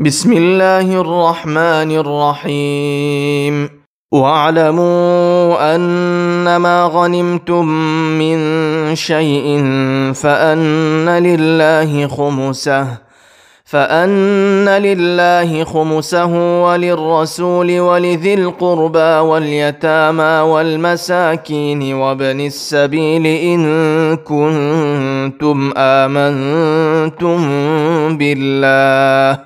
بسم الله الرحمن الرحيم واعلموا انما غنمتم من شيء فان لله خمسه فان لله خمسه وللرسول ولذي القربى واليتامى والمساكين وابن السبيل ان كنتم امنتم بالله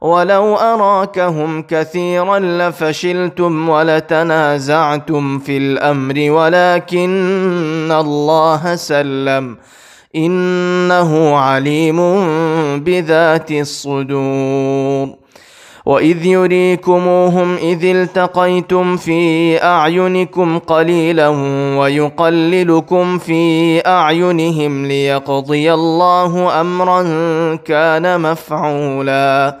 ولو اراكهم كثيرا لفشلتم ولتنازعتم في الامر ولكن الله سلم انه عليم بذات الصدور واذ يريكموهم اذ التقيتم في اعينكم قليلا ويقللكم في اعينهم ليقضي الله امرا كان مفعولا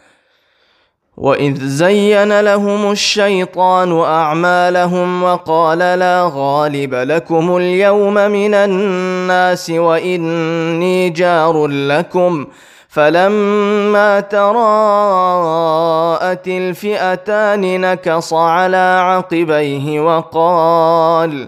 واذ زين لهم الشيطان اعمالهم وقال لا غالب لكم اليوم من الناس واني جار لكم فلما تراءت الفئتان نكص على عقبيه وقال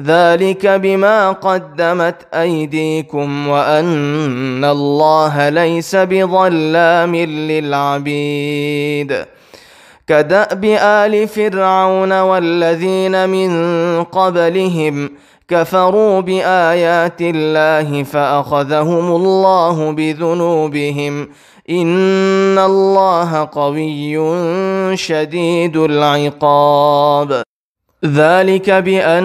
ذلك بما قدمت ايديكم وان الله ليس بظلام للعبيد كداب ال فرعون والذين من قبلهم كفروا بايات الله فاخذهم الله بذنوبهم ان الله قوي شديد العقاب ذلك بان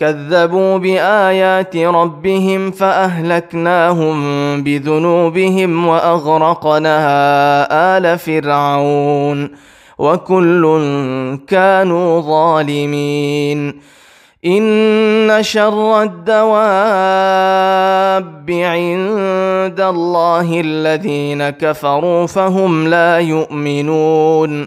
كذبوا بآيات ربهم فأهلكناهم بذنوبهم وأغرقنا آل فرعون وكل كانوا ظالمين. إن شر الدواب عند الله الذين كفروا فهم لا يؤمنون.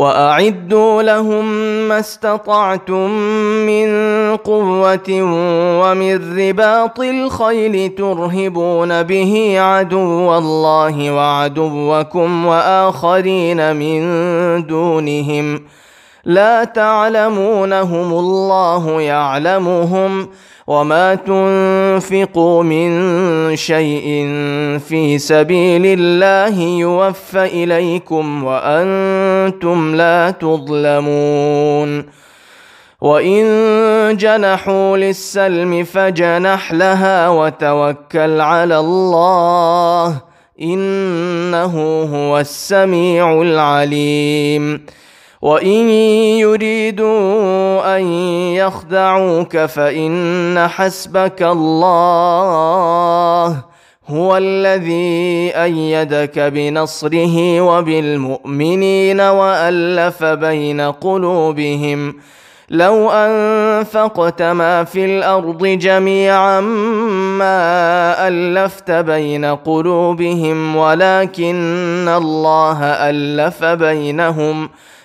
وأعدوا لهم ما استطعتم من قوة ومن رباط الخيل ترهبون به عدو الله وعدوكم وآخرين من دونهم لا تعلمونهم الله يعلمهم وما تنفقوا من شيء في سبيل الله يوفى اليكم وأنتم لا تظلمون وان جنحوا للسلم فجنح لها وتوكل على الله انه هو السميع العليم وان يريدوا ان يخدعوك فان حسبك الله هو الذي إيدك بنصره وبالمؤمنين والف بين قلوبهم لو انفقت ما في الأرض جميعا ما الفت بين قلوبهم ولكن الله الف بينهم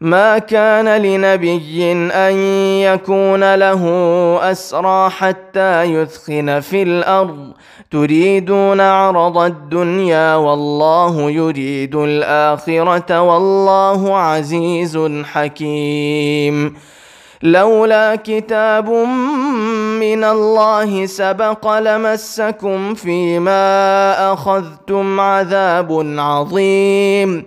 ما كان لنبي أن يكون له أسرى حتى يثخن في الأرض. تريدون عرض الدنيا والله يريد الآخرة والله عزيز حكيم. لولا كتاب من الله سبق لمسكم فيما أخذتم عذاب عظيم.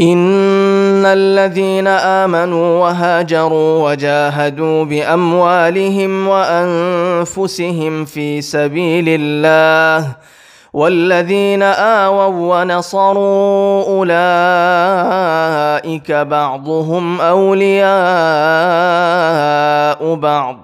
ان الذين امنوا وهاجروا وجاهدوا باموالهم وانفسهم في سبيل الله والذين آووا ونصروا أولئك بعضهم أولياء بعض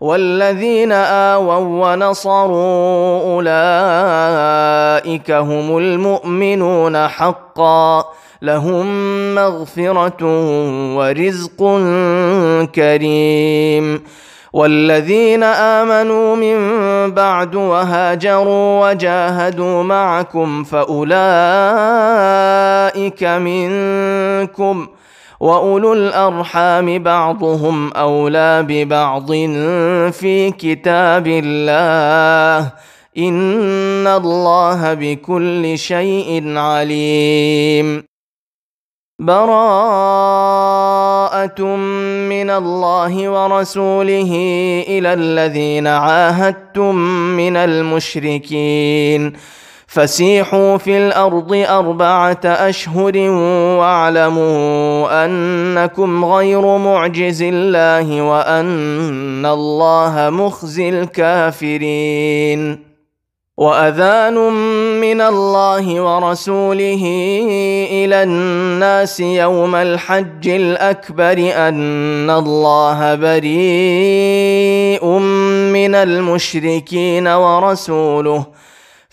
والذين اووا ونصروا اولئك هم المؤمنون حقا لهم مغفره ورزق كريم والذين امنوا من بعد وهاجروا وجاهدوا معكم فاولئك منكم واولو الارحام بعضهم اولى ببعض في كتاب الله ان الله بكل شيء عليم. براءة من الله ورسوله إلى الذين عاهدتم من المشركين فسيحوا في الأرض أربعة أشهر واعلموا أنكم غير معجز الله وأن الله مخزي الكافرين واذان من الله ورسوله إلى الناس يوم الحج الاكبر ان الله بريء من المشركين ورسوله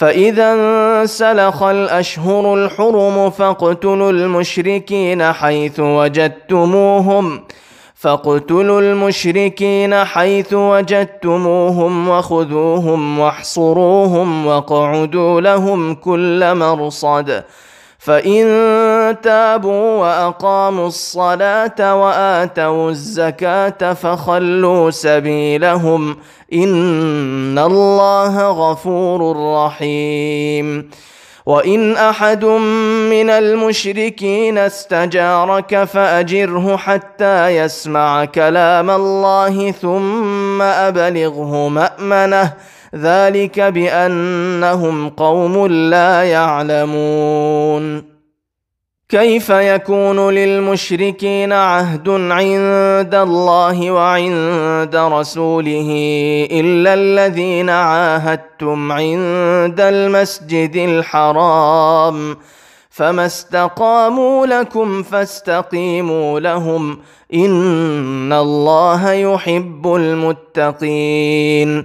فإذا انسلخ الأشهر الحرم فاقتلوا المشركين حيث وجدتموهم فاقتلوا المشركين حيث وجدتموهم وخذوهم واحصروهم واقعدوا لهم كل مرصد. فان تابوا واقاموا الصلاه واتوا الزكاه فخلوا سبيلهم ان الله غفور رحيم. وان احد من المشركين استجارك فاجره حتى يسمع كلام الله ثم ابلغه مامنه ذلك بأنهم قوم لا يعلمون. كيف يكون للمشركين عهد عند الله وعند رسوله إلا الذين عاهدتم عند المسجد الحرام؟ فما استقاموا لكم فاستقيموا لهم. إن الله يحب المتقين.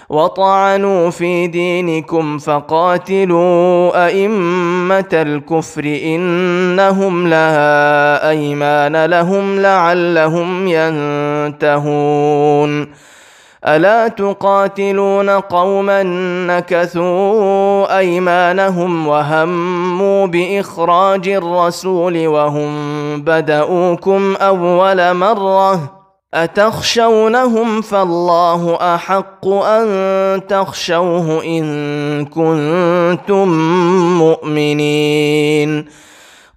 وطعنوا في دينكم فقاتلوا أئمة الكفر إنهم لا أيمان لهم لعلهم ينتهون. ألا تقاتلون قوما نكثوا أيمانهم وهموا بإخراج الرسول وهم بدأوكم أول مرة اتخشونهم فالله احق ان تخشوه ان كنتم مؤمنين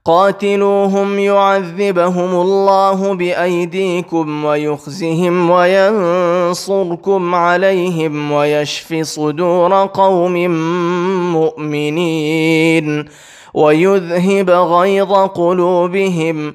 قاتلوهم يعذبهم الله بايديكم ويخزهم وينصركم عليهم ويشف صدور قوم مؤمنين ويذهب غيظ قلوبهم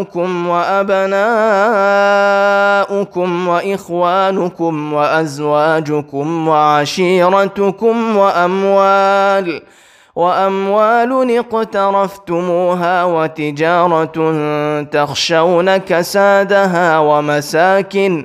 اباؤكم وأبناؤكم وإخوانكم وأزواجكم وعشيرتكم وأموال وأموال اقترفتموها وتجارة تخشون كسادها ومساكن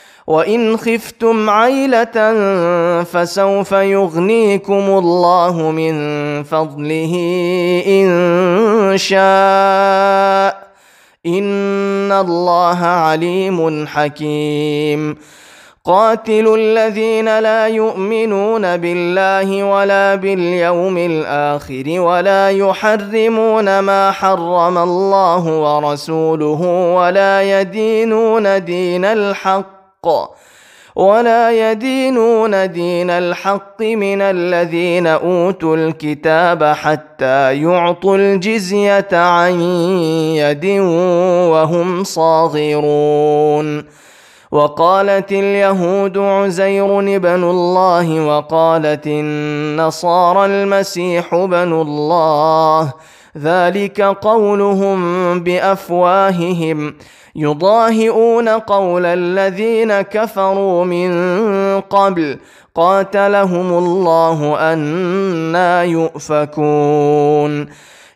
وإن خفتم عيلة فسوف يغنيكم الله من فضله إن شاء. إن الله عليم حكيم. قاتلوا الذين لا يؤمنون بالله ولا باليوم الآخر ولا يحرمون ما حرم الله ورسوله ولا يدينون دين الحق الحق. ولا يدينون دين الحق من الذين أوتوا الكتاب حتى يعطوا الجزية عن يد وهم صاغرون. وقالت اليهود عزير ابن الله وقالت النصارى المسيح ابن الله. ذلك قولهم بأفواههم. يضاهئون قول الذين كفروا من قبل. قاتلهم الله أنا يؤفكون.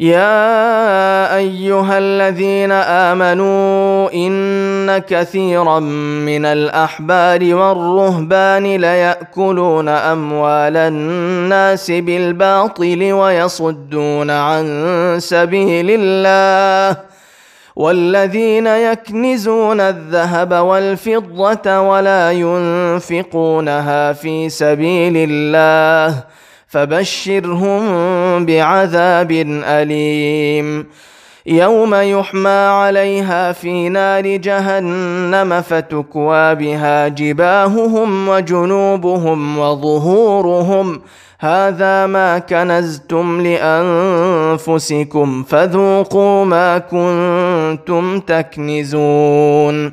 يا ايها الذين امنوا ان كثيرا من الاحبار والرهبان ليأكلون اموال الناس بالباطل ويصدون عن سبيل الله والذين يكنزون الذهب والفضه ولا ينفقونها في سبيل الله فبشرهم بعذاب أليم. يوم يحمى عليها في نار جهنم فتكوى بها جباههم وجنوبهم وظهورهم. هذا ما كنزتم لأنفسكم فذوقوا ما كنتم تكنزون.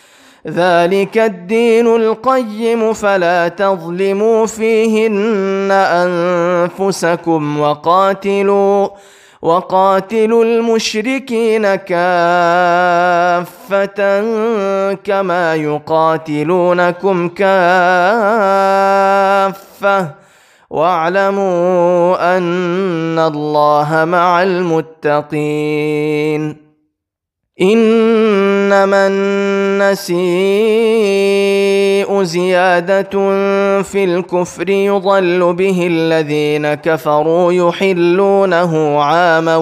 ذلك الدين القيم فلا تظلموا فيهن انفسكم وقاتلوا وقاتلوا المشركين كافة كما يقاتلونكم كافة واعلموا ان الله مع المتقين إنما النسيء زيادة في الكفر يضل به الذين كفروا يحلونه عاما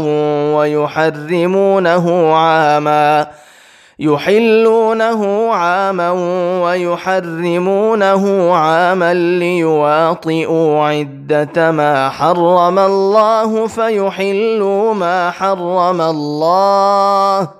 ويحرمونه عاما يحلونه عاما ويحرمونه عاما ليواطئوا عدة ما حرم الله فيحلوا ما حرم الله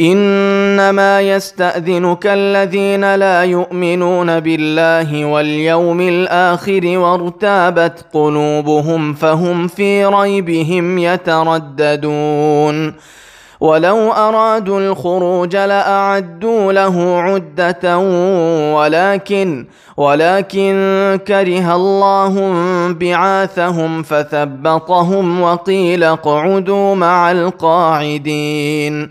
إنما يستأذنك الذين لا يؤمنون بالله واليوم الآخر وارتابت قلوبهم فهم في ريبهم يترددون. ولو أرادوا الخروج لأعدوا له عدة ولكن ولكن كره الله بعاثهم فثبطهم وقيل اقعدوا مع القاعدين.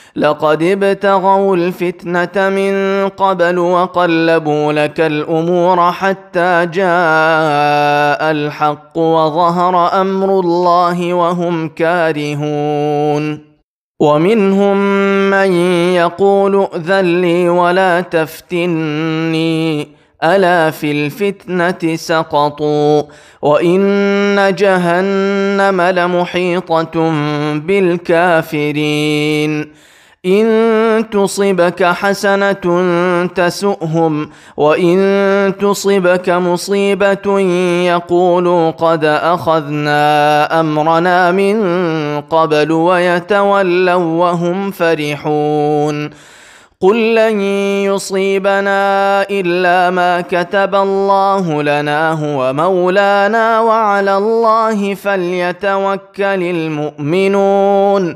لقد ابتغوا الفتنة من قبل وقلبوا لك الأمور حتى جاء الحق وظهر أمر الله وهم كارهون. ومنهم من يقول ائذن لي ولا تفتني ألا في الفتنة سقطوا؟ وإن جهنم لمحيطة بالكافرين. إن تصبك حسنة تسؤهم وإن تصبك مصيبة يقولوا قد أخذنا أمرنا من قبل ويتولوا وهم فرحون. قل لن يصيبنا إلا ما كتب الله لنا هو مولانا وعلى الله فليتوكل المؤمنون.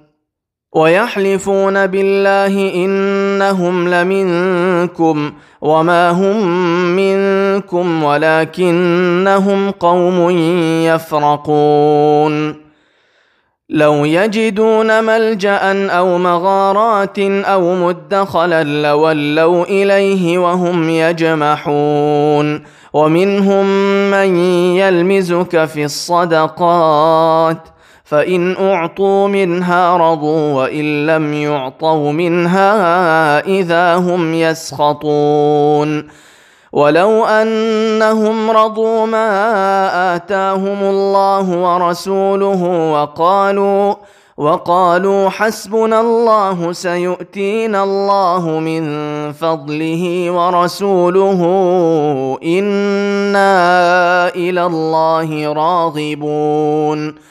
ويحلفون بالله إنهم لمنكم وما هم منكم ولكنهم قوم يفرقون. لو يجدون ملجأ أو مغارات أو مدخلا لولوا إليه وهم يجمحون. ومنهم من يلمزك في الصدقات فإن أعطوا منها رضوا وإن لم يعطوا منها إذا هم يسخطون. ولو أنهم رضوا ما آتاهم الله ورسوله وقالوا وقالوا حسبنا الله سيؤتينا الله من فضله ورسوله إنا إلى الله راغبون.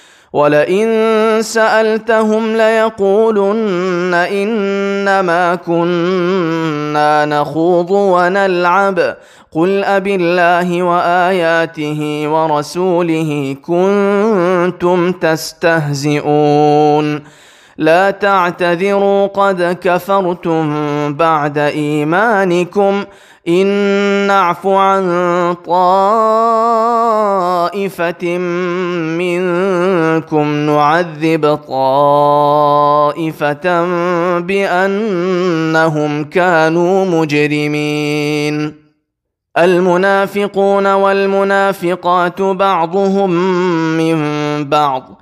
ولئن سألتهم ليقولن إنما كنا نخوض ونلعب. قل أب الله وآياته ورسوله كنتم تستهزئون. لا تعتذروا قد كفرتم بعد إيمانكم. إن نعف عن طائفة منكم نعذب طائفة بأنهم كانوا مجرمين. المنافقون والمنافقات بعضهم من بعض.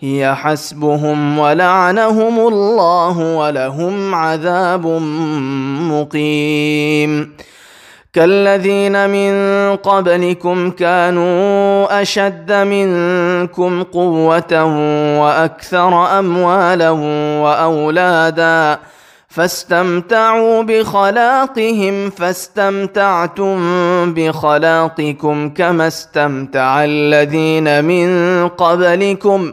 هي حسبهم ولعنهم الله ولهم عذاب مقيم. كالذين من قبلكم كانوا أشد منكم قوة وأكثر أموالا وأولادا فاستمتعوا بخلاقهم فاستمتعتم بخلاقكم كما استمتع الذين من قبلكم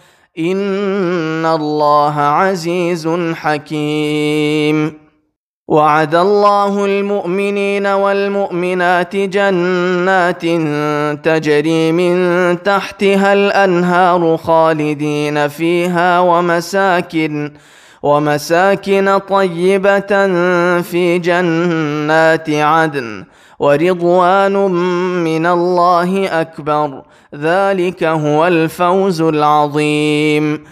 ان الله عزيز حكيم وعد الله المؤمنين والمؤمنات جنات تجري من تحتها الانهار خالدين فيها ومساكن ومساكن طيبة في جنات عدن ورضوان من الله أكبر. ذلك هو الفوز العظيم.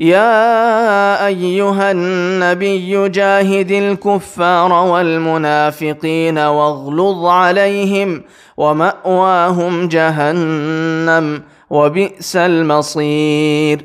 يا أيها النبي جاهد الكفار والمنافقين واغلظ عليهم ومأواهم جهنم وبئس المصير.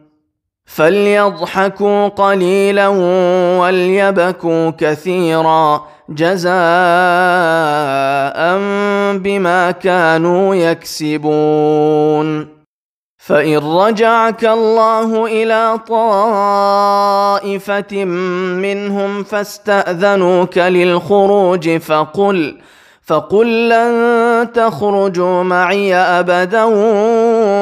فليضحكوا قليلا وليبكوا كثيرا جزاء بما كانوا يكسبون. فإن رجعك الله إلى طائفة منهم فاستأذنوك للخروج فقل فقل لن تخرجوا معي ابدا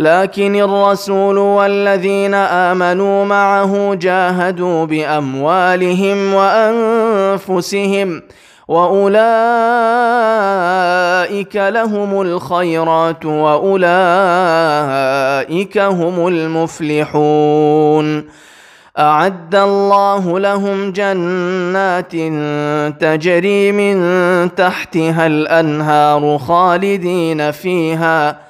لكن الرسول والذين آمنوا معه جاهدوا بأموالهم وأنفسهم وأولئك لهم الخيرات وأولئك هم المفلحون. أعد الله لهم جنات تجري من تحتها الأنهار خالدين فيها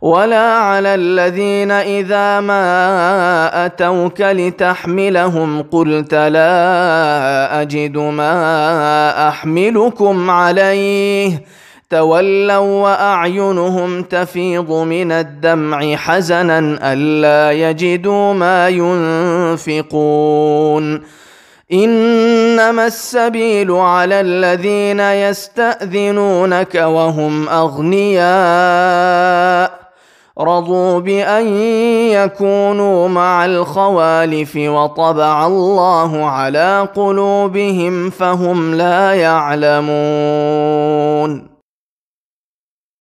ولا على الذين إذا ما أتوك لتحملهم قلت لا أجد ما أحملكم عليه. تولوا وأعينهم تفيض من الدمع حزنا ألا يجدوا ما ينفقون. إنما السبيل على الذين يستأذنونك وهم أغنياء. رضوا بأن يكونوا مع الخوالف وطبع الله على قلوبهم فهم لا يعلمون.